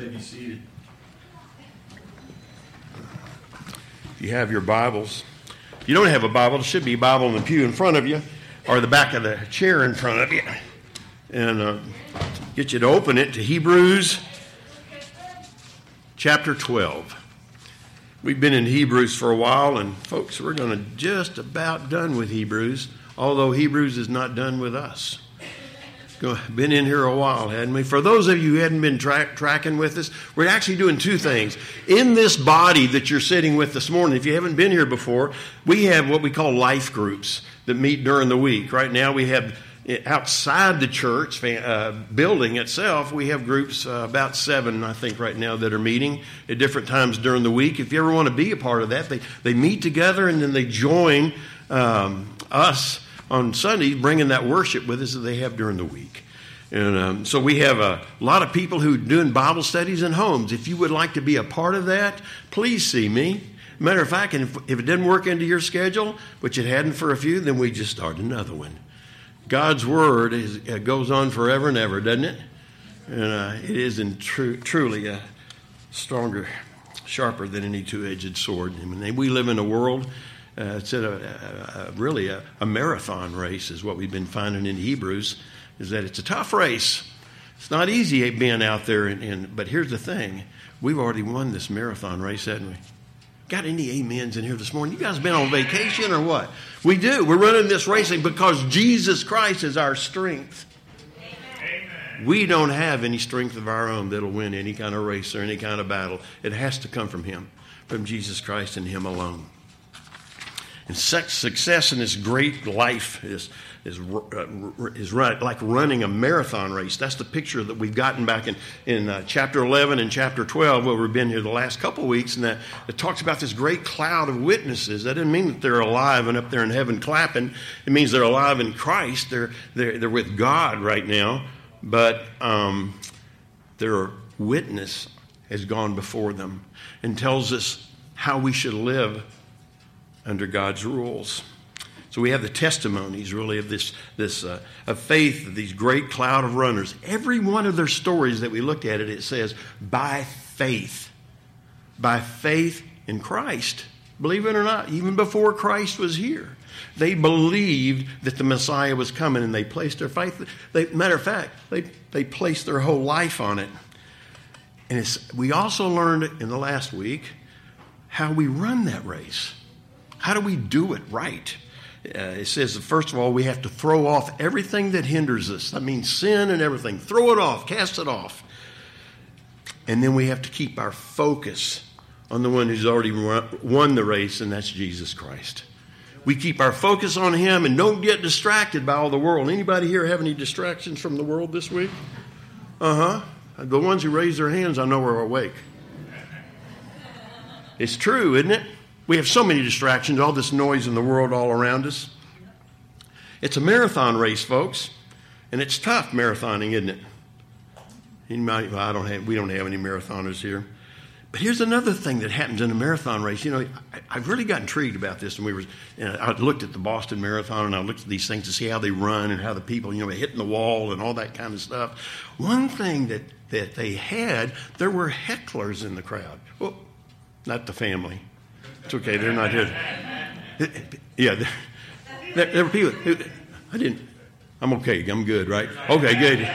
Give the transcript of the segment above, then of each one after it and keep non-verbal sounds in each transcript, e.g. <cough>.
may be seated. You have your Bibles, if you don't have a Bible, there should be a Bible in the pew in front of you or the back of the chair in front of you. And uh, get you to open it to Hebrews chapter 12. We've been in Hebrews for a while, and folks, we're going to just about done with Hebrews, although Hebrews is not done with us. Been in here a while, hadn't we? For those of you who hadn't been tra- tracking with us, we're actually doing two things. In this body that you're sitting with this morning, if you haven't been here before, we have what we call life groups that meet during the week. Right now, we have eh, outside the church uh, building itself, we have groups, uh, about seven, I think, right now, that are meeting at different times during the week. If you ever want to be a part of that, they, they meet together and then they join um, us on Sundays, bringing that worship with us that they have during the week. And um, so we have a lot of people who are doing Bible studies in homes. If you would like to be a part of that, please see me. Matter of fact, if, if it didn't work into your schedule, which it hadn't for a few, then we just start another one. God's word is, uh, goes on forever and ever, doesn't it? And uh, it is in tru- truly a stronger, sharper than any two-edged sword. I mean, we live in a world uh, it's a, a, a really a, a, marathon race, is what we've been finding in Hebrews, is that it's a tough race. It's not easy being out there, and, and, but here's the thing we've already won this marathon race, haven't we? Got any amens in here this morning? You guys been on vacation or what? We do. We're running this racing because Jesus Christ is our strength. Amen. We don't have any strength of our own that'll win any kind of race or any kind of battle. It has to come from Him, from Jesus Christ and Him alone. And success in this great life is, is, uh, is run, like running a marathon race. That's the picture that we've gotten back in, in uh, chapter 11 and chapter 12, where we've been here the last couple weeks. And that it talks about this great cloud of witnesses. That doesn't mean that they're alive and up there in heaven clapping. It means they're alive in Christ. They're, they're, they're with God right now. But um, their witness has gone before them and tells us how we should live under God's rules. So we have the testimonies, really, of this, this uh, of faith, of these great cloud of runners. Every one of their stories that we looked at it, it says, by faith. By faith in Christ. Believe it or not, even before Christ was here, they believed that the Messiah was coming and they placed their faith. They, matter of fact, they, they placed their whole life on it. And we also learned in the last week how we run that race. How do we do it right? Uh, it says, first of all, we have to throw off everything that hinders us. That means sin and everything. Throw it off, cast it off. And then we have to keep our focus on the one who's already won the race, and that's Jesus Christ. We keep our focus on Him and don't get distracted by all the world. Anybody here have any distractions from the world this week? Uh huh. The ones who raise their hands, I know are awake. It's true, isn't it? We have so many distractions, all this noise in the world all around us. It's a marathon race, folks, and it's tough marathoning, isn't it? Well, I don't have, we don't have any marathoners here. But here's another thing that happens in a marathon race. You know, I, have really got intrigued about this, and we were. And I looked at the Boston Marathon, and I looked at these things to see how they run and how the people, you know, hitting the wall and all that kind of stuff. One thing that that they had, there were hecklers in the crowd. Well, not the family. It's okay, they're not here. Yeah, there, there were people. I didn't. I'm okay. I'm good, right? Okay, good.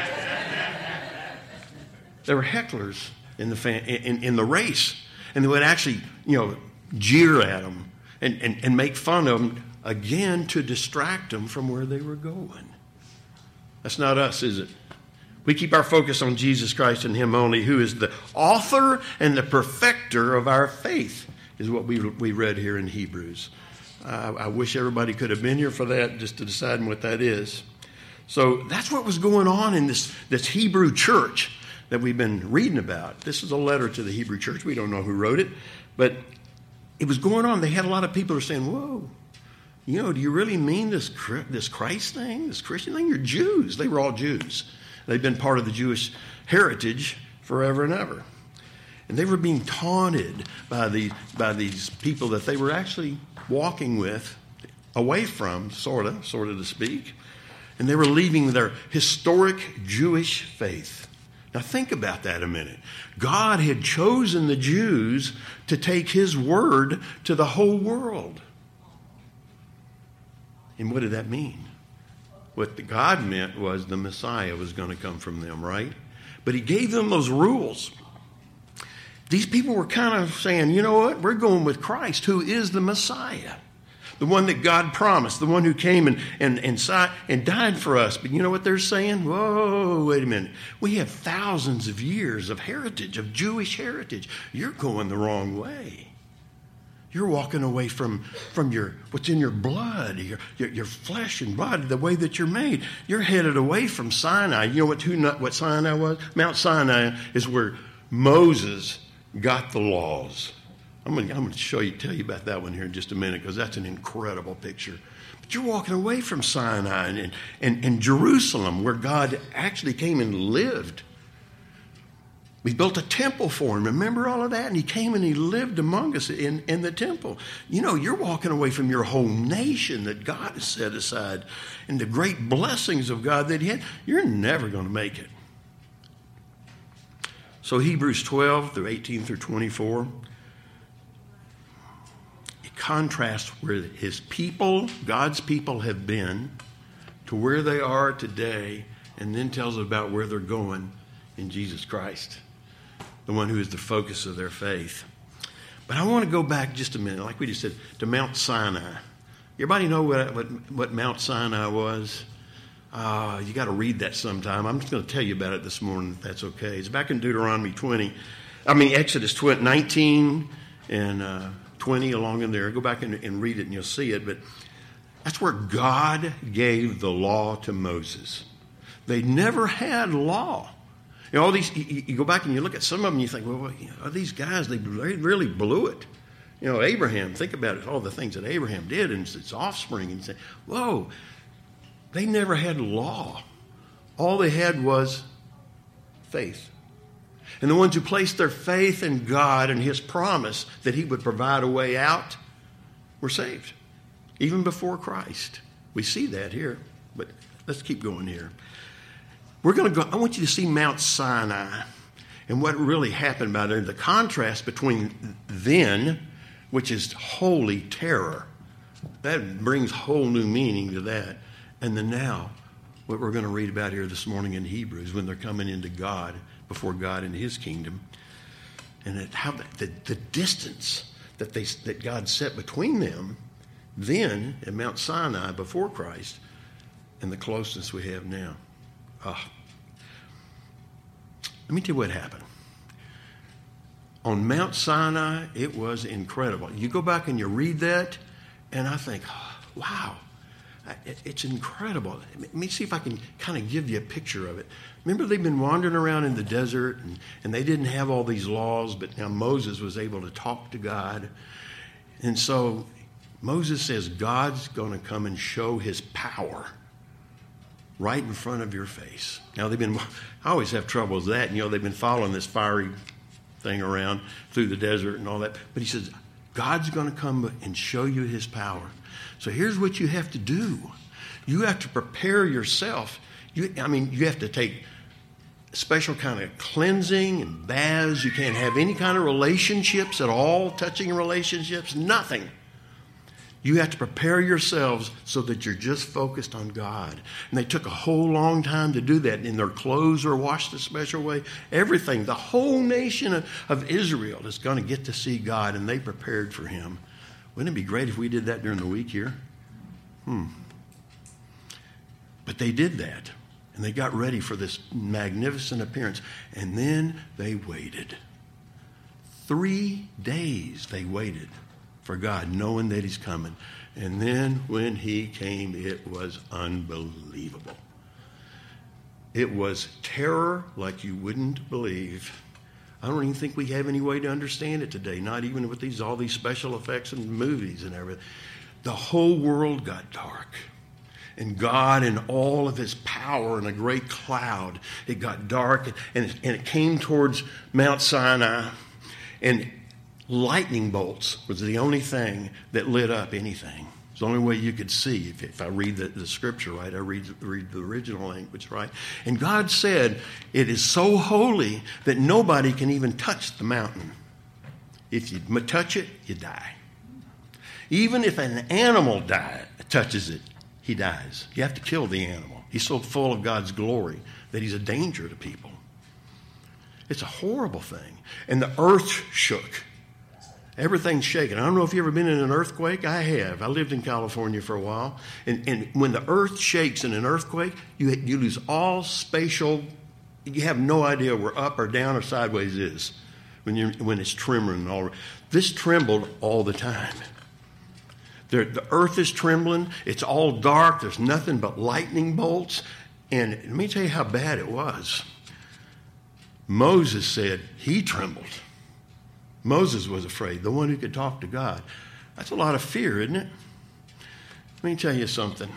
There were hecklers in the fan, in, in the race, and they would actually, you know, jeer at them and, and, and make fun of them again to distract them from where they were going. That's not us, is it? We keep our focus on Jesus Christ and Him only, who is the author and the perfecter of our faith is what we, we read here in Hebrews. Uh, I wish everybody could have been here for that just to decide what that is. So that's what was going on in this, this Hebrew church that we've been reading about. This is a letter to the Hebrew church. We don't know who wrote it, but it was going on. They had a lot of people who were saying, Whoa, you know, do you really mean this, this Christ thing, this Christian thing? You're Jews. They were all Jews. They've been part of the Jewish heritage forever and ever. And they were being taunted by, the, by these people that they were actually walking with, away from, sort of, sort of to speak. And they were leaving their historic Jewish faith. Now, think about that a minute. God had chosen the Jews to take his word to the whole world. And what did that mean? What God meant was the Messiah was going to come from them, right? But he gave them those rules. These people were kind of saying, you know what? We're going with Christ, who is the Messiah the one that God promised, the one who came and, and, and, and died for us. But you know what they're saying? Whoa, wait a minute. We have thousands of years of heritage, of Jewish heritage. You're going the wrong way. You're walking away from, from your what's in your blood, your, your, your flesh and blood, the way that you're made. You're headed away from Sinai. You know what, who, what Sinai was? Mount Sinai is where Moses got the laws. I'm going, to, show you, tell you about that one here in just a minute because that's an incredible picture. But you're walking away from Sinai and, and, and Jerusalem, where God actually came and lived. We built a temple for him. Remember all of that? And he came and he lived among us in, in the temple. You know, you're walking away from your whole nation that God has set aside and the great blessings of God that he had. You're never going to make it. So, Hebrews 12 through 18 through 24 contrast where his people, God's people, have been to where they are today, and then tells about where they're going in Jesus Christ, the one who is the focus of their faith. But I want to go back just a minute, like we just said, to Mount Sinai. Everybody know what, what, what Mount Sinai was? Uh, you got to read that sometime. I'm just going to tell you about it this morning, if that's okay. It's back in Deuteronomy 20. I mean, Exodus 20, 19 and uh, 20 along in there. Go back and, and read it and you'll see it. But that's where God gave the law to Moses. They never had law. You know, all these, you, you, go back and you look at some of them and you think, well, you know, these guys, they, they really blew it. You know, Abraham, think about it, all the things that Abraham did and his offspring, and say, whoa, they never had law. All they had was faith. And the ones who placed their faith in God and His promise that He would provide a way out were saved, even before Christ. We see that here, but let's keep going here. We're going to go, I want you to see Mount Sinai and what really happened it, the contrast between then, which is holy terror. That brings whole new meaning to that. And the now, what we're going to read about here this morning in Hebrews when they're coming into God before God in His kingdom, and how the, the distance that they that God set between them then at Mount Sinai before Christ, and the closeness we have now. Ah. Let me tell you what happened. On Mount Sinai, it was incredible. You go back and you read that, and I think, oh, wow, it's incredible. Let me see if I can kind of give you a picture of it. Remember, they've been wandering around in the desert and, and they didn't have all these laws, but now Moses was able to talk to God. And so Moses says, God's going to come and show his power right in front of your face. Now, they've been, I always have trouble with that. You know, they've been following this fiery thing around through the desert and all that. But he says, God's going to come and show you his power. So here's what you have to do you have to prepare yourself. You, I mean, you have to take special kind of cleansing and baths. You can't have any kind of relationships at all, touching relationships, nothing. You have to prepare yourselves so that you're just focused on God. And they took a whole long time to do that. And their clothes were washed a special way. Everything, the whole nation of, of Israel is going to get to see God, and they prepared for Him. Wouldn't it be great if we did that during the week here? Hmm. But they did that. And they got ready for this magnificent appearance. And then they waited. Three days they waited for God, knowing that He's coming. And then when He came, it was unbelievable. It was terror like you wouldn't believe. I don't even think we have any way to understand it today, not even with these all these special effects and movies and everything. The whole world got dark and God in all of his power in a great cloud. It got dark and and it came towards Mount Sinai, and lightning bolts was the only thing that lit up anything. It's the only way you could see if, if I read the, the, scripture right, I read, read the original language right. And God said, It is so holy that nobody can even touch the mountain. If you touch it, you die. Even if an animal die, touches it, he dies. You have to kill the animal. He's so full of God's glory that he's a danger to people. It's a horrible thing. And the earth shook. Everything's shaking. I don't know if you've ever been in an earthquake. I have. I lived in California for a while. And, and when the earth shakes in an earthquake, you, you lose all spatial, you have no idea where up or down or sideways is when, you when it's trembling. All, this trembled all the time. The, the earth is trembling. It's all dark. There's nothing but lightning bolts. And let me tell you how bad it was. Moses said he trembled. Moses was afraid, the one who could talk to God. That's a lot of fear, isn't it? Let me tell you something.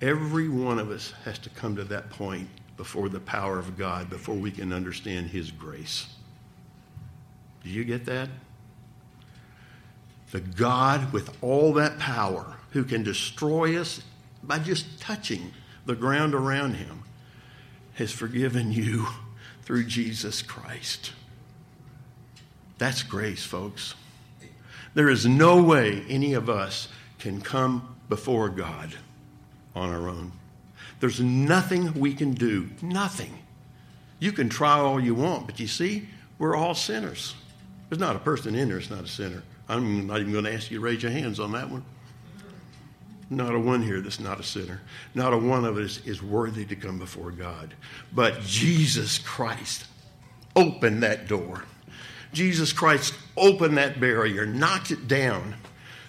Every one of us has to come to that point before the power of God, before we can understand His grace. Do you get that? The God with all that power who can destroy us by just touching the ground around Him has forgiven you through Jesus Christ. That's grace, folks. There is no way any of us can come before God on our own. There's nothing we can do. Nothing. You can try all you want, but you see, we're all sinners. There's not a person in there that's not a sinner. I'm not even going to ask you to raise your hands on that one. Not a one here that's not a sinner. Not a one of us is worthy to come before God. But Jesus Christ opened that door. Jesus Christ opened that barrier, knocked it down.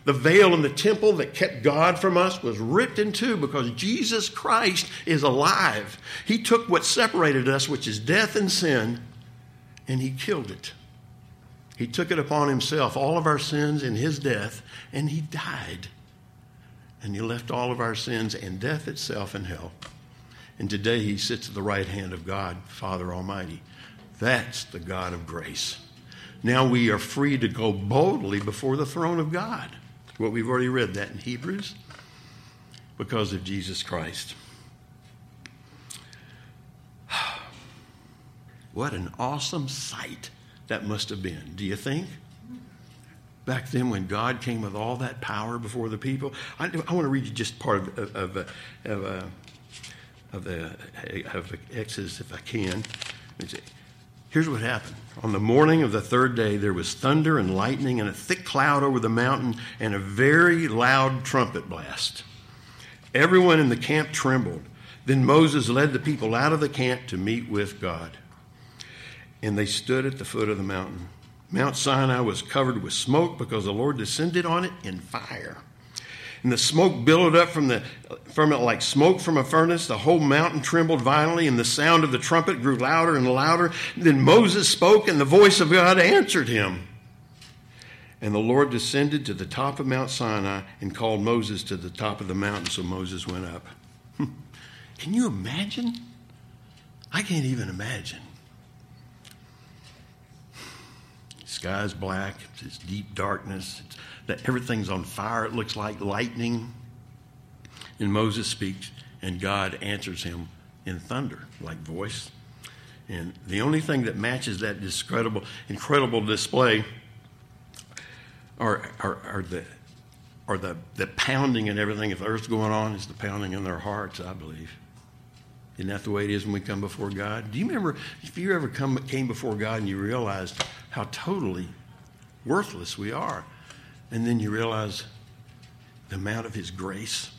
The veil in the temple that kept God from us was ripped in two because Jesus Christ is alive. He took what separated us, which is death and sin, and He killed it. He took it upon Himself, all of our sins in His death, and He died and he left all of our sins and death itself in hell. And today he sits at the right hand of God, Father Almighty. That's the God of grace. Now we are free to go boldly before the throne of God. What we've already read that in Hebrews because of Jesus Christ. <sighs> What an awesome sight that must have been, do you think? back then when God came with all that power before the people. I, I want to read you just part of, of, of, of, uh, of, the, of Exodus if I can. Here's what happened. On the morning of the third day, there was thunder and lightning and a thick cloud over the mountain and a very loud trumpet blast. Everyone in the camp trembled. Then Moses led the people out of the camp to meet with God. And they stood at the foot of the mountain. Mount Sinai was covered with smoke because the Lord descended on it in fire. And the smoke billowed up from, the, from it like smoke from a furnace. The whole mountain trembled violently, and the sound of the trumpet grew louder and louder. Then Moses spoke, and the voice of God answered him. And the Lord descended to the top of Mount Sinai and called Moses to the top of the mountain, so Moses went up. <laughs> Can you imagine? I can't even imagine. Sky's black, it's deep darkness, that everything's on fire, it looks like lightning. And Moses speaks, and God answers him in thunder, like voice. And the only thing that matches that incredible, incredible display are, are, are the are the, the pounding and everything. If the earth's going on, it's the pounding in their hearts, I believe. Isn't that the way it is when we come before God? Do you remember if you ever come, came before God and you realized how totally worthless we are? And then you realize the amount of His grace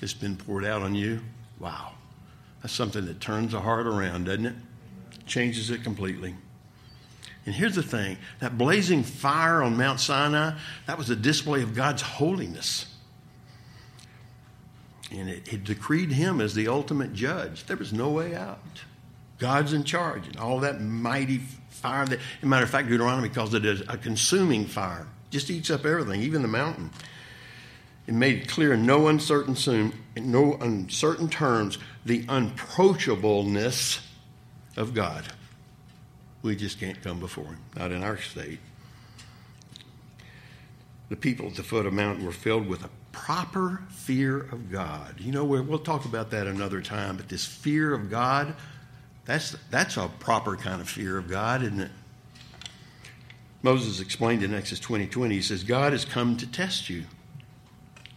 that's been poured out on you? Wow. That's something that turns the heart around, doesn't it? Changes it completely. And here's the thing that blazing fire on Mount Sinai, that was a display of God's holiness and it, it, decreed him as the ultimate judge. There was no way out. God's in charge, and all that mighty fire. That, as a matter of fact, Deuteronomy calls it a, consuming fire. Just eats up everything, even the mountain. It made clear in no uncertain soon, in no uncertain terms, the unapproachableness of God. We just can't come before Him, not in our state. The people at the foot of the mountain were filled with a proper fear of God. You know, we'll talk about that another time, but this fear of God, that's, that's a proper kind of fear of God, isn't it? Moses explained in Exodus 20 20, he says, God has come to test you.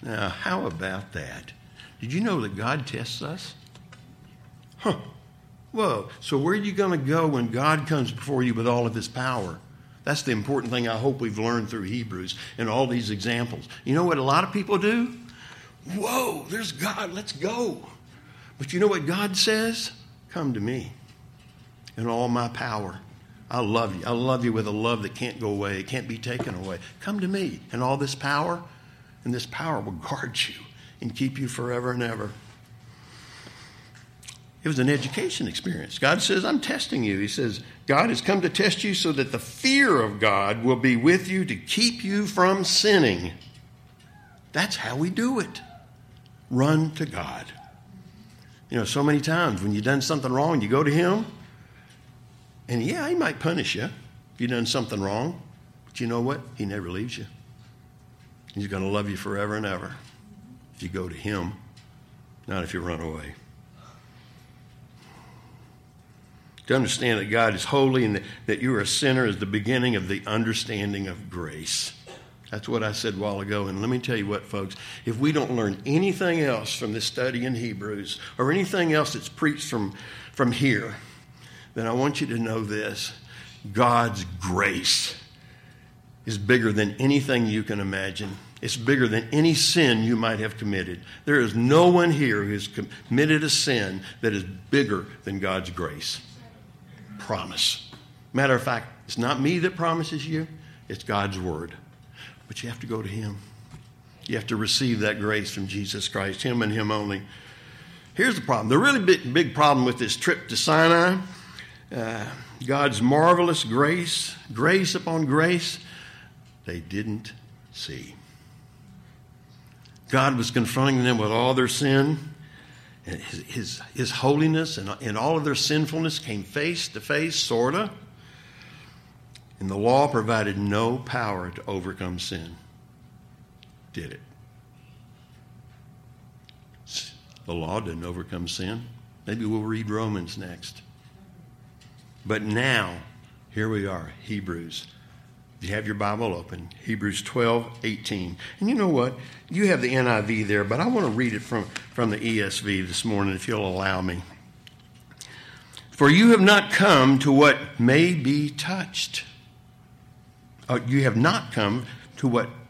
Now, how about that? Did you know that God tests us? Huh. Whoa. So, where are you going to go when God comes before you with all of his power? That's the important thing I hope we've learned through Hebrews and all these examples. You know what a lot of people do? Whoa, there's God, let's go. But you know what God says? Come to me in all my power. I love you. I love you with a love that can't go away, it can't be taken away. Come to me and all this power, and this power will <laughs> guard you and keep you forever and ever. It was an education experience. God says, I'm testing you. He says, God has come to test you so that the fear of God will be with you to keep you from sinning. That's how we do it. Run to God. You know, so many times when you've done something wrong, you go to Him, and yeah, He might punish you if you've done something wrong, but you know what? He never leaves you. He's going to love you forever and ever if you go to Him, not if you run away. To understand that God is holy and that, you are a sinner is the beginning of the understanding of grace. That's what I said a while ago. And let me tell you what, folks, if we don't learn anything else from this study in Hebrews or anything else that's preached from, from here, then I want you to know this God's grace is bigger than anything you can imagine. It's bigger than any sin you might have committed. There is no one here who has committed a sin that is bigger than God's grace promise. Matter of fact, it's not me that promises you, it's God's word. But you have to go to Him. You have to receive that grace from Jesus Christ, Him and Him only. Here's the problem the really big, big problem with this trip to Sinai uh, God's marvelous grace, grace upon grace, they didn't see. God was confronting them with all their sin and his, his, his holiness and, and all of their sinfulness came face to face, sort of. And the law provided no power to overcome sin. Did it? The law didn't overcome sin. Maybe we'll read Romans next. But now, here we are, Hebrews you have your Bible open, Hebrews 12, 18. And you know what? You have the NIV there, but I want to read it from, from the ESV this morning, if you'll allow me. For you have not come to what may be touched. Oh, you have not come to what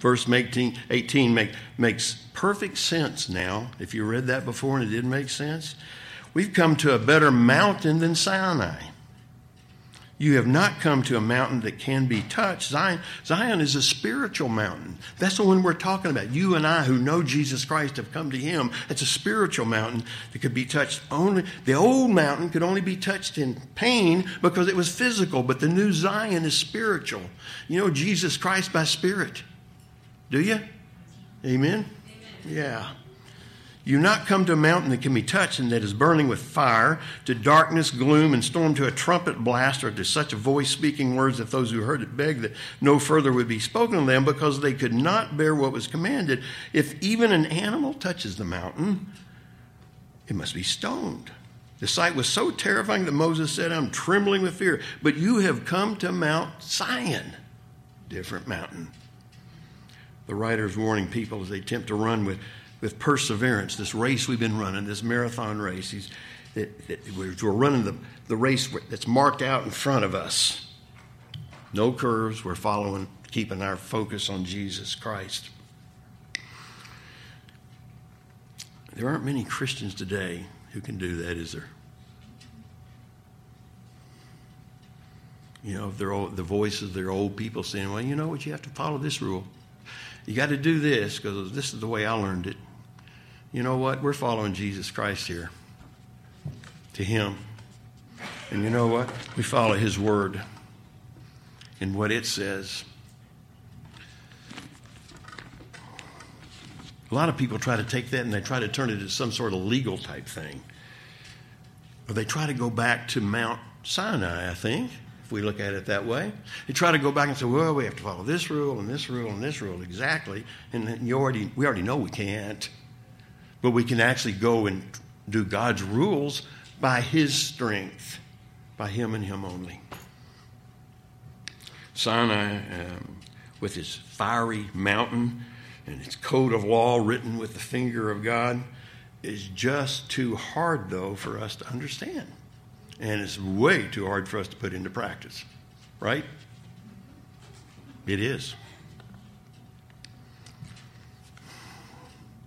verse 18, 18 make, makes perfect sense now. If you read that before and it didn't make sense, we've come to a better mountain than Sinai. You have not come to a mountain that can be touched. Zion, Zion is a spiritual mountain. That's the one we're talking about. You and I, who know Jesus Christ, have come to Him. It's a spiritual mountain that could be touched only. The old mountain could only be touched in pain because it was physical, but the new Zion is spiritual. You know Jesus Christ by Spirit. Do you? Amen? Amen? Yeah. You not come to a mountain that can be touched and that is burning with fire, to darkness, gloom, and storm, to a trumpet blast, or to such a voice speaking words that those who heard it begged that no further would be spoken to them because they could not bear what was commanded. If even an animal touches the mountain, it must be stoned. The sight was so terrifying that Moses said, I'm trembling with fear. But you have come to Mount Zion, different mountain the writer is warning people as they attempt to run with, with perseverance this race we've been running, this marathon race. He's, that, that we're running the, the race that's marked out in front of us. No curves. We're following, keeping our focus on Jesus Christ. There aren't many Christians today who can do that, is there? You know, they're the voices of their old people saying, well, you know what, you have to follow this rule. You got to do this because this is the way I learned it. You know what? We're following Jesus Christ here to Him. And you know what? We follow His Word and what it says. A lot of people try to take that and they try to turn it into some sort of legal type thing. Or they try to go back to Mount Sinai, I think if we look at it that way. You try to go back and say, well, we have to follow this rule and this rule and this rule exactly. And you already, we already know we can't. But we can actually go and do God's rules by His strength, by Him and Him only. Sinai, um, with his fiery mountain and its code of law written with the finger of God, is just too hard, though, for us to understand. And it's way too hard for us to put into practice, right? It is.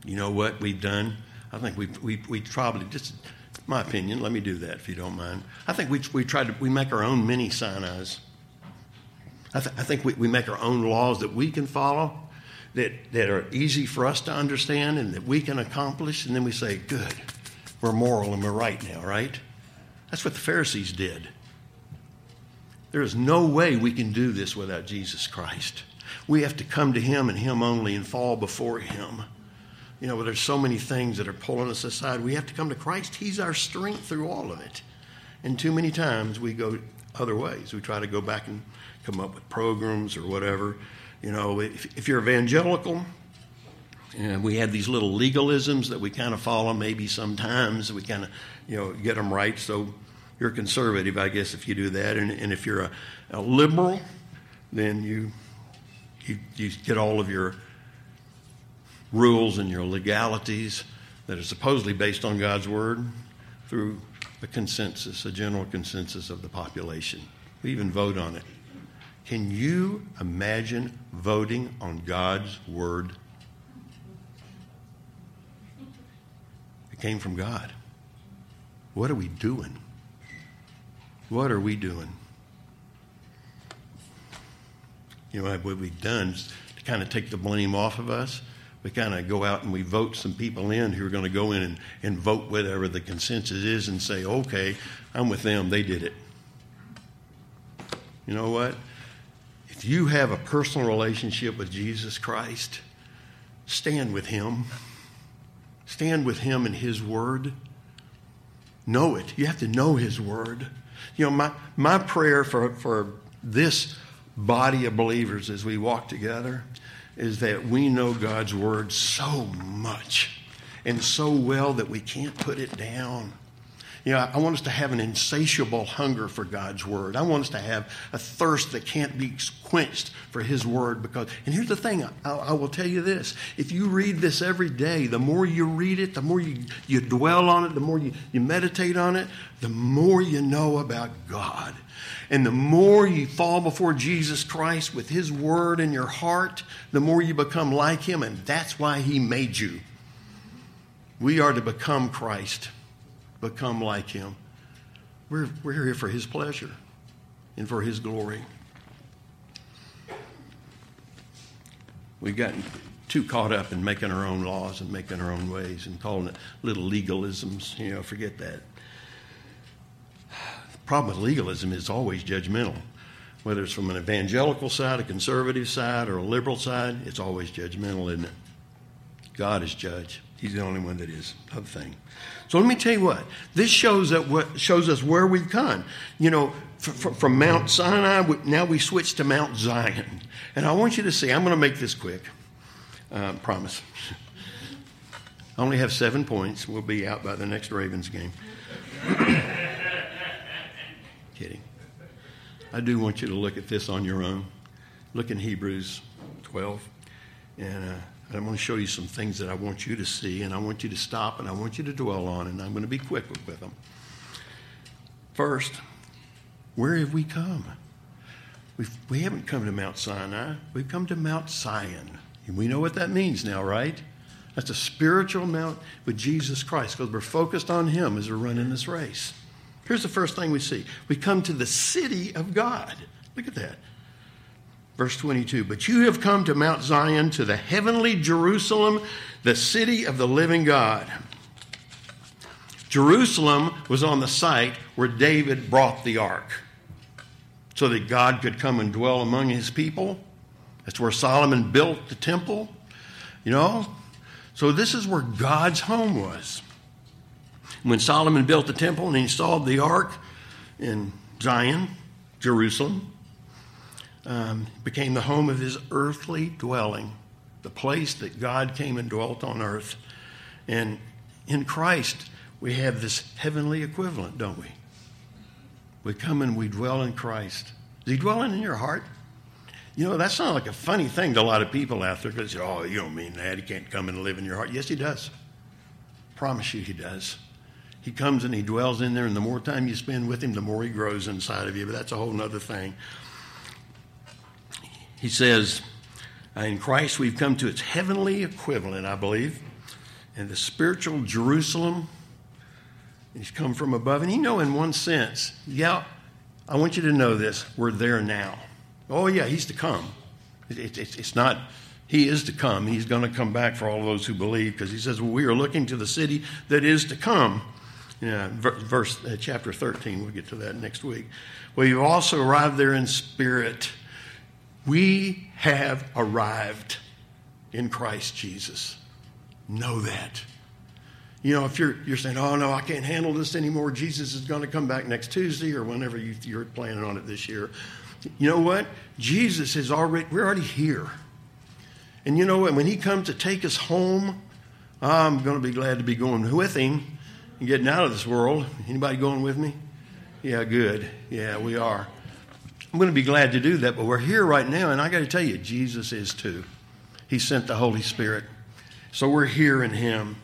You know what we've done? I think we we we probably just my opinion. Let me do that if you don't mind. I think we we tried to we make our own mini Sinai's. I, th- I think we, we make our own laws that we can follow, that that are easy for us to understand and that we can accomplish, and then we say, "Good, we're moral and we're right now, right?" That's what the Pharisees did. There is no way we can do this without Jesus Christ. We have to come to Him and Him only and fall before Him. You know, but there's so many things that are pulling us aside. We have to come to Christ. He's our strength through all of it. And too many times we go other ways. We try to go back and come up with programs or whatever. You know, if, if you're evangelical, and we have these little legalisms that we kind of follow maybe sometimes we kind of you know get them right so you're conservative, I guess, if you do that. And, and if you're a, a liberal, then you, you, you get all of your rules and your legalities that are supposedly based on God's word through a consensus, a general consensus of the population. We even vote on it. Can you imagine voting on God's word? Came from God. What are we doing? What are we doing? You know, what we've done is to kind of take the blame off of us. We kind of go out and we vote some people in who are going to go in and, and vote whatever the consensus is and say, okay, I'm with them. They did it. You know what? If you have a personal relationship with Jesus Christ, stand with Him. Stand with Him and His Word. Know it. You have to know His Word. You know, my, my prayer for, for this body of believers as we walk together is that we know God's Word so much and so well that we can't put it down. You know, I want us to have an insatiable hunger for God's Word. I want us to have a thirst that can't be quenched for His Word. Because, and here's the thing I, I, will tell you this if you read this every day, the more you read it, the more you, you dwell on it, the more you, you meditate on it, the more you know about God. And the more you fall before Jesus Christ with His Word in your heart, the more you become like Him. And that's why He made you. We are to become Christ become like him. We're, we're here for his pleasure and for his glory. We've gotten too caught up in making our own laws and making our own ways and calling it little legalisms. You know, forget that. The problem with legalism is always judgmental. Whether it's from an evangelical side, a conservative side, or a liberal side, it's always judgmental, isn't it? God is judge. He's the only one that is. Other thing. So let me tell you what. This shows what shows us where we've come. You know, from, from Mount Sinai, now we switch to Mount Zion, and I want you to see. I'm going to make this quick. Uh, promise. I only have seven points. We'll be out by the next Ravens game. <coughs> Kidding. I do want you to look at this on your own. Look in Hebrews 12 and uh, And I'm going to show you some things that I want you to see, and I want you to stop, and I want you to dwell on, and I'm going to be quick with them. First, where have we come? We've, we haven't come to Mount Sinai. We've come to Mount Zion. And we know what that means now, right? That's a spiritual mount with Jesus Christ because we're focused on Him as we're running this race. Here's the first thing we see we come to the city of God. Look at that. Verse 22 But you have come to Mount Zion, to the heavenly Jerusalem, the city of the living God. Jerusalem was on the site where David brought the ark so that God could come and dwell among his people. That's where Solomon built the temple, you know. So this is where God's home was. When Solomon built the temple and installed the ark in Zion, Jerusalem, um, became the home of his earthly dwelling, the place that God came and dwelt on earth. And in Christ, we have this heavenly equivalent, don't we? We come and we dwell in Christ. Is he dwelling in your heart? You know, that sounds like a funny thing to a lot of people out there because, oh, you don't mean that. He can't come and live in your heart. Yes, he does. Promise you, he does. He comes and he dwells in there, and the more time you spend with him, the more he grows inside of you. But that's a whole other thing. He says, in Christ, we've come to its heavenly equivalent, I believe, and the spiritual Jerusalem He's come from above. And you know, in one sense, yeah, I want you to know this we're there now. Oh, yeah, he's to come. It, it, it, it's not, he is to come. He's going to come back for all those who believe because he says, well, we are looking to the city that is to come. Yeah, verse uh, chapter 13, we'll get to that next week. You've also arrived there in spirit. We have arrived in Christ Jesus. Know that. You know, if you're, you're saying, oh, no, I can't handle this anymore, Jesus is going to come back next Tuesday or whenever you, you're planning on it this year. You know what? Jesus is already, we're already here. And you know what? When he comes to take us home, I'm going to be glad to be going with him and getting out of this world. Anybody going with me? Yeah, good. Yeah, we are. I'm going to be glad to do that, but we're here right now, and I got to tell you, Jesus is too. He sent the Holy Spirit. So we're here in him.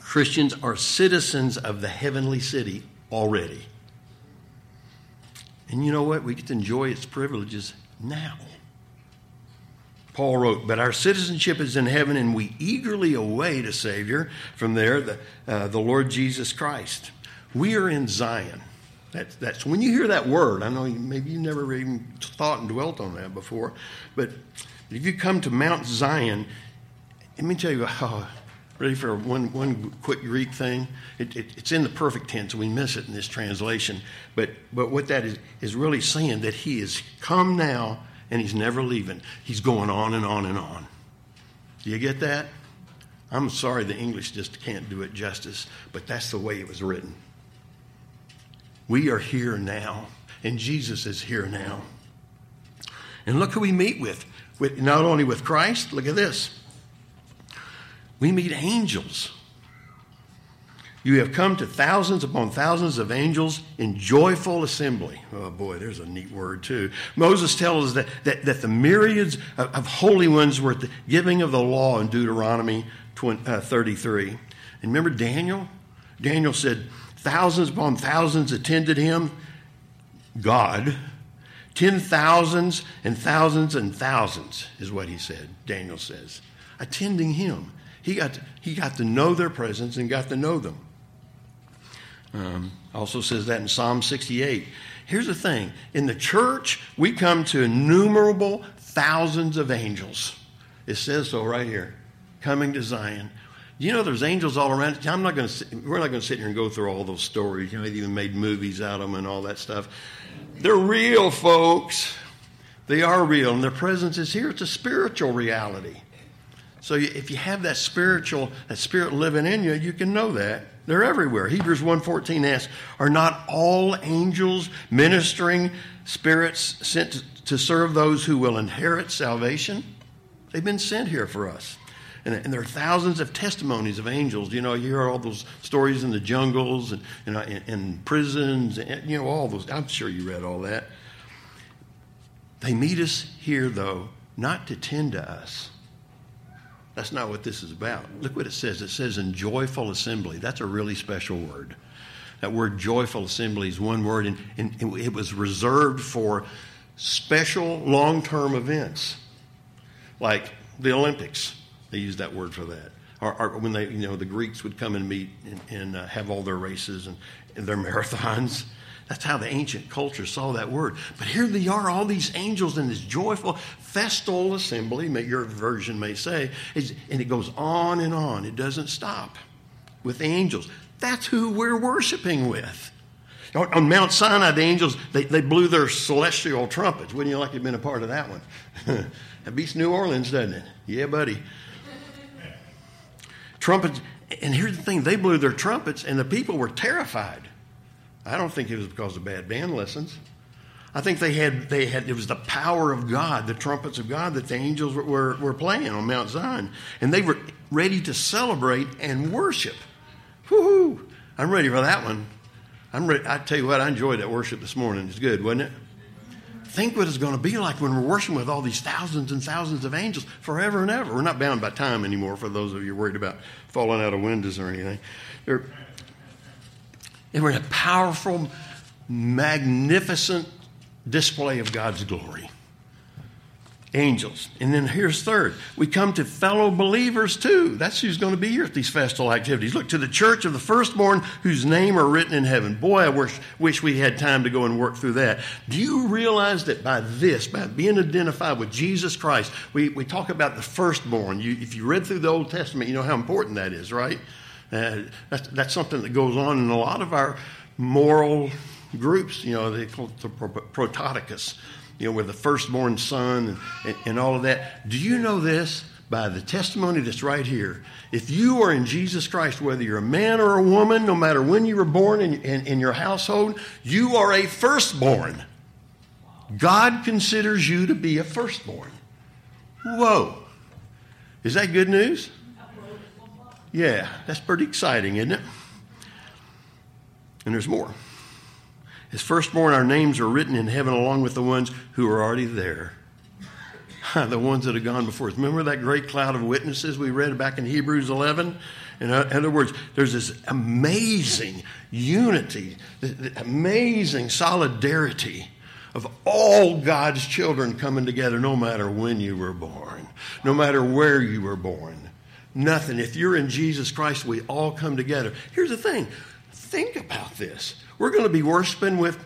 Christians are citizens of the heavenly city already. And you know what? We get to enjoy its privileges now. Paul wrote, But our citizenship is in heaven, and we eagerly await a Savior from there, the, uh, the Lord Jesus Christ. We are in Zion. That's, that's when you hear that word. I know maybe you never even thought and dwelt on that before, but if you come to Mount Zion, let me tell you how <laughs> oh, Ready for one, one quick Greek thing? It, it, it's in the perfect tense, we miss it in this translation. But, but what that is, is really saying that he is come now and he's never leaving. He's going on and on and on. Do you get that? I'm sorry the English just can't do it justice, but that's the way it was written. We are here now, and Jesus is here now. And look who we meet with. with not only with Christ, look at this we meet angels. You have come to thousands upon thousands of angels in joyful assembly. Oh boy, there's a neat word too. Moses tells us that, that, that the myriads of, of, holy ones were at the giving of the law in Deuteronomy 20, uh, 33. And remember Daniel? Daniel said, thousands upon thousands attended him, God. Ten thousands and thousands and thousands is what he said, Daniel says, attending him. He got to, he got to know their presence and got to know them. Um, also says that in Psalm 68. Here's the thing in the church, we come to innumerable thousands of angels. It says so right here coming to Zion. You know, there's angels all around. I'm not going to. We're not going to sit here and go through all those stories. You know, they even made movies out of them and all that stuff. They're real, folks. They are real, and their presence is here. It's a spiritual reality. So if you have that spiritual, that spirit living in you, you can know that. They're everywhere. Hebrews 1.14 asks, Are not all angels ministering spirits sent to, to serve those who will inherit salvation? They've been sent here for us. And, and, there are thousands of testimonies of angels. You know, you hear all those stories in the jungles and, in, prisons, and, you know, all those. I'm sure you read all that. They meet us here, though, not to tend to us, That's not what this is about. Look what it says. It says in joyful assembly. That's a really special word. That word joyful assembly is one word, and, and it was reserved for special long term events like the Olympics. They used that word for that. Or, or, when they, you know, the Greeks would come and meet and, and uh, have all their races and, and their <laughs> marathons. That's how the ancient culture saw that word. But here they are, all these angels in this joyful festal assembly, your version may say, and it goes on and on. It doesn't stop with the angels. That's who we're worshiping with. On Mount Sinai, the angels, they, they blew their celestial trumpets. Wouldn't you like to have been a part of that one? <laughs> that beats New Orleans, doesn't it? Yeah, buddy. Trumpets, and here's the thing they blew their trumpets, and the people were terrified. I don't think it was because of bad band lessons. I think they had, they had, it was the power of God, the trumpets of God that the angels were, were, were playing on Mount Zion. And they were ready to celebrate and worship. Whoo! I'm ready for that one. I'm ready. I tell you what, I enjoyed that worship this morning. It's good, wasn't it? Think what it's going to be like when we're worshiping with all these thousands and thousands of angels forever and ever. We're not bound by time anymore for those of you worried about falling out of windows or anything. They're, and we're in a powerful, magnificent display of God's glory. Angels. And then here's third. We come to fellow believers too. That's who's going to be here at these festival activities. Look to the church of the firstborn whose name are written in heaven. Boy, I wish, wish we had time to go and work through that. Do you realize that by this, by being identified with Jesus Christ, we, we talk about the firstborn. You, if you read through the Old Testament, you know how important that is, right? Uh, that's, that's something that goes on in a lot of our moral groups. You know, they call it the prototokos, you know, with the firstborn son and, and all of that. Do you know this? By the testimony that's right here. If you are in Jesus Christ, whether you're a man or a woman, no matter when you were born in, in, in your household, you are a firstborn. God considers you to be a firstborn. Whoa. Is that good news? Yeah, that's pretty exciting, isn't it? And there's more. As firstborn, our names are written in heaven along with the ones who are already there. <laughs> the ones that have gone before us. Remember that great cloud of witnesses we read back in Hebrews 11? In other words, there's this amazing unity, amazing solidarity of all God's children coming together, no matter when you were born, no matter where you were born nothing. If you're in Jesus Christ, we all come together. Here's the thing think about this. We're going to be worshiping with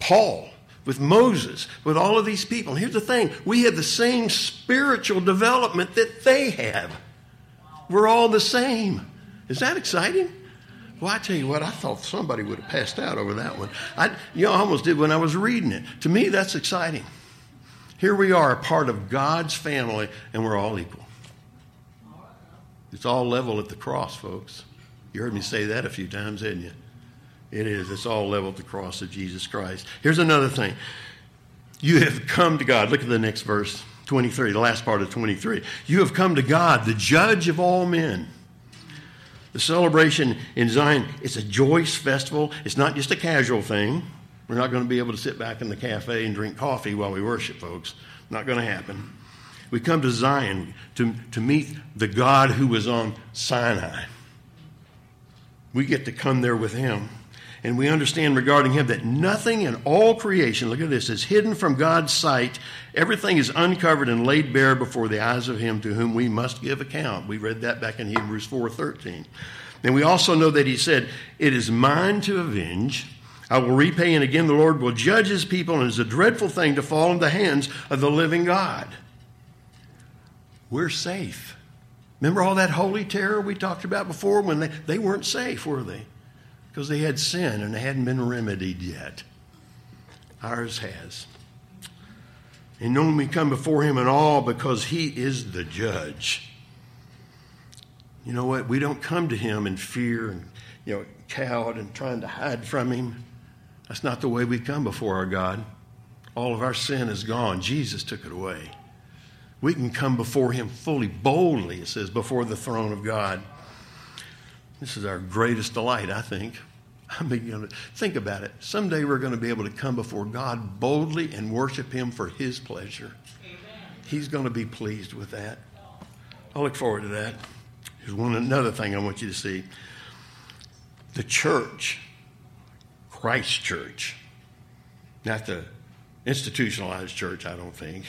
Paul, with Moses, with all of these people. Here's the thing we have the same spiritual development that they have. We're all the same. Is that exciting? Well, I tell you what, I thought somebody would have passed out over that one. I, you know, I almost did when I was reading it. To me, that's exciting. Here we are, a part of God's family, and we're all equal. It's all level at the cross, folks. You heard me say that a few times, didn't you? It is. It's all leveled the cross of Jesus Christ. Here's another thing. You have come to God. Look at the next verse, 23, the last part of 23. You have come to God, the judge of all men. The celebration in Zion, it's a joyous festival. It's not just a casual thing. We're not going to be able to sit back in the cafe and drink coffee while we worship, folks. Not going to happen. We come to Zion to, to meet the God who was on Sinai. We get to come there with him. And we understand regarding him that nothing in all creation, look at this, is hidden from God's sight. Everything is uncovered and laid bare before the eyes of him to whom we must give account. We read that back in Hebrews 4:13. And we also know that he said, It is mine to avenge. I will repay, and again the Lord will judge his people, and it's a dreadful thing to fall in the hands of the living God we're safe. Remember all that holy terror we talked about before when they, they weren't safe, were they? Because they had sin and they hadn't been remedied yet. Ours has. And when we come before Him in awe because He is the judge. You know what? We don't come to Him in fear and, you know, cowed and trying to hide from Him. That's not the way we come before our God. All of our sin is gone. Jesus took it away we can come before Him fully, boldly, it says, before the throne of God. This is our greatest delight, I think. <laughs> I mean, think about it. Someday we're going to be able to come before God boldly and worship Him for His pleasure. Amen. He's going to be pleased with that. I look forward to that. Here's one another thing I want you to see. The church, Christ Church, not the institutionalized church, I don't think.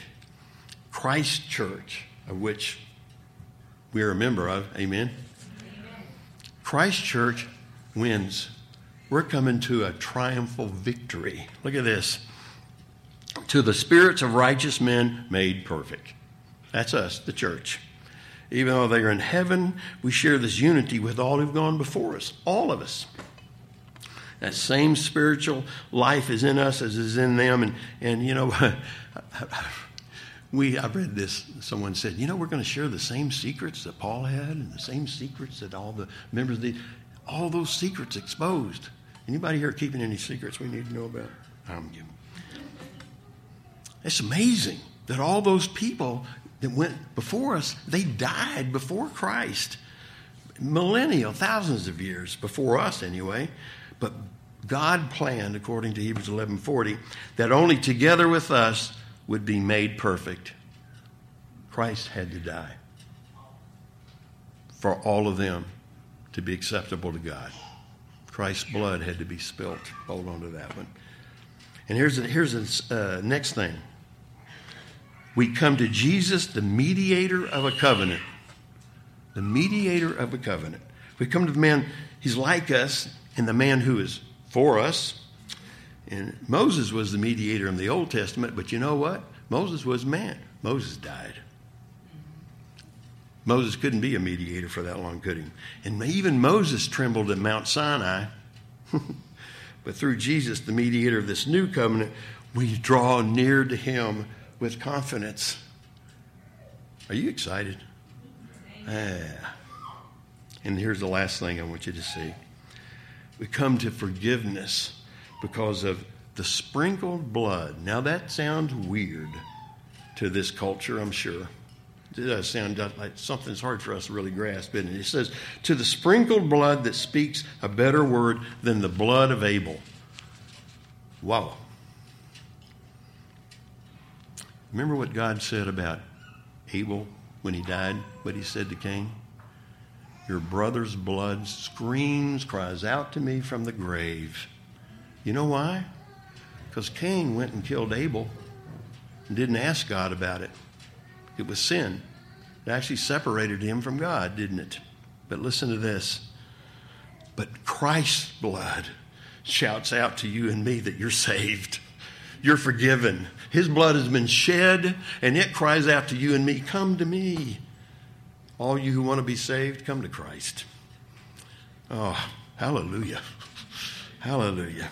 Christ Church, of which we are a member of. Amen. Amen. Christ Church wins. We're coming to a triumphal victory. Look at this. To the spirits of righteous men made perfect. That's us, the church. Even though they are in heaven, we share this unity with all who've gone before us, all of us. That same spiritual life is in us as is in them. And, and you know, <laughs> we, I read this, someone said, you know, we're going to share the same secrets that Paul had and the same secrets that all the members of the, all those secrets exposed. Anybody here keeping any secrets we need to know about? Um, it's amazing that all those people that went before us, they died before Christ. Millennial, thousands of years before us anyway. But God planned, according to Hebrews 11:40, that only together with us would be made perfect. Christ had to die for all of them to be acceptable to God. Christ's blood had to be spilt. Hold on to that one. And here's the, here's the uh, next thing we come to Jesus, the mediator of a covenant. The mediator of a covenant. We come to the man, he's like us, and the man who is for us. And Moses was the mediator in the Old Testament, but you know what? Moses was man. Moses died. Moses couldn't be a mediator for that long, could he? And even Moses trembled at Mount Sinai. <laughs> but through Jesus, the mediator of this new covenant, we draw near to him with confidence. Are you excited? Yeah. And here's the last thing I want you to see. We come to forgiveness because of the sprinkled blood. Now, that sounds weird to this culture, I'm sure. It does sound like something that's hard for us to really grasp, isn't it? It says, To the sprinkled blood that speaks a better word than the blood of Abel. Wow. Remember what God said about Abel when he died? What he said to Cain? Your brother's blood screams, cries out to me from the grave. You know why? Because Cain went and killed Abel and didn't ask God about it. It was sin. It actually separated him from God, didn't it? But listen to this. But Christ's blood shouts out to you and me that you're saved. You're forgiven. His blood has been shed, and it cries out to you and me, Come to me. All you who want to be saved, come to Christ. Oh, hallelujah. Hallelujah.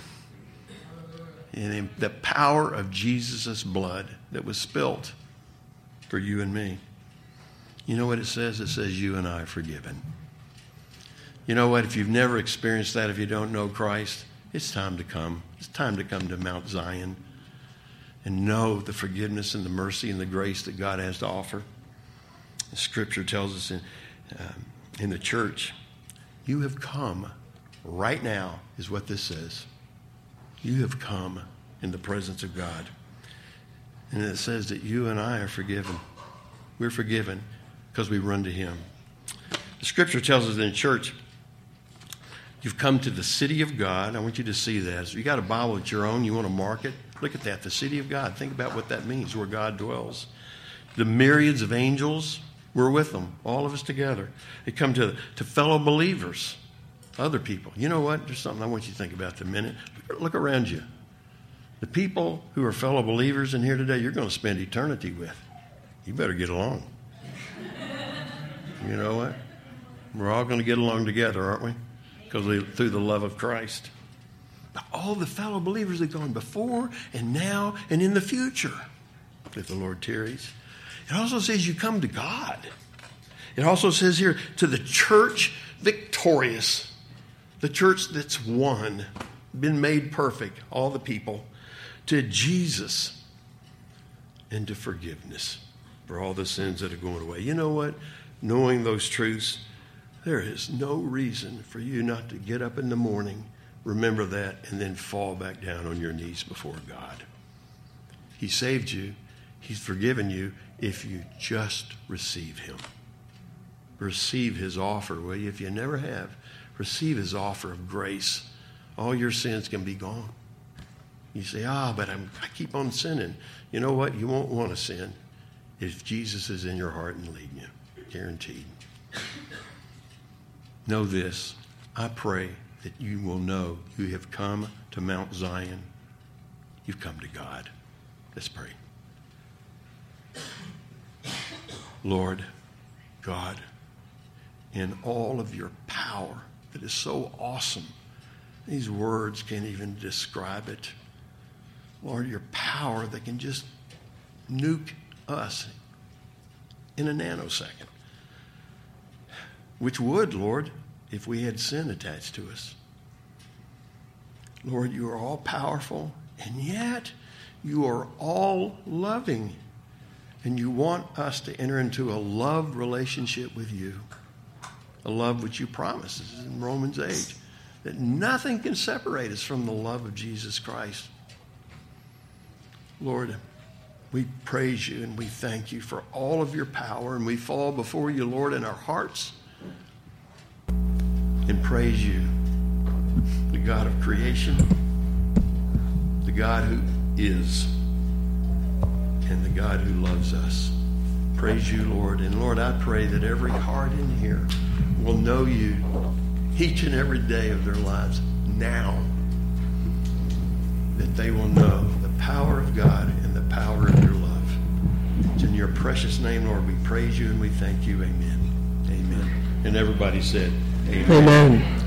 And the power of Jesus' blood that was spilt for you and me. You know what it says? It says, You and I are forgiven. You know what? If you've never experienced that, if you don't know Christ, it's time to come. It's time to come to Mount Zion and know the forgiveness and the mercy and the grace that God has to offer. The scripture tells us in, uh, in the church, you have come right now, is what this says. You have come in the presence of God. And it says that you and I are forgiven. We're forgiven because we run to Him. The scripture tells us in church, you've come to the city of God. I want you to see that. If you got a Bible that's your own, you want to mark it, Look at that, the city of God. Think about what that means, where God dwells. The myriads of angels were with them, all of us together. They come to, to fellow believers, other people. You know what? There's something I want you to think about for a minute. Look around you. The people who are fellow believers in here today, you're going to spend eternity with. You better get along. you know what? We're all going to get along together, aren't we? Because through the love of Christ all the fellow believers that gone before and now and in the future, if the Lord tarries. It also says you come to God. It also says here to the church victorious, the church that's won, been made perfect, all the people, to Jesus and to forgiveness for all the sins that are going away. You know what? Knowing those truths, there is no reason for you not to get up in the morning Remember that and then fall back down on your knees before God. He saved you, He's forgiven you if you just receive Him. receive his offer, will you? If you never have, receive his offer of grace. All your sins can be gone. You say, ah, but I'm, I keep on sinning. You know what? You won't want to sin if Jesus is in your heart and leading you. Guaranteed. Know this. I pray that you will know you have come to Mount Zion. You've come to God. Let's pray. Lord God, in all of your power that is so awesome, these words can't even describe it. Lord, your power that can just nuke us in a nanosecond, which would, Lord, if we had sin attached to us. Lord, you are all powerful, and yet you are all loving. And you want us to enter into a love relationship with you, a love which you promise in Romans 8, that nothing can separate us from the love of Jesus Christ. Lord, we praise you and we thank you for all of your power, and we fall before you, Lord, in our hearts and praise you, the God of creation, the God who is, and the God who loves us. Praise you, Lord. And Lord, I pray that every heart in here will know you each and every day of their lives now. That they will know the power of God and the power of your love. It's in your precious name, Lord, we praise you and we thank you. Amen. Amen. And everybody said, Amen. Amen.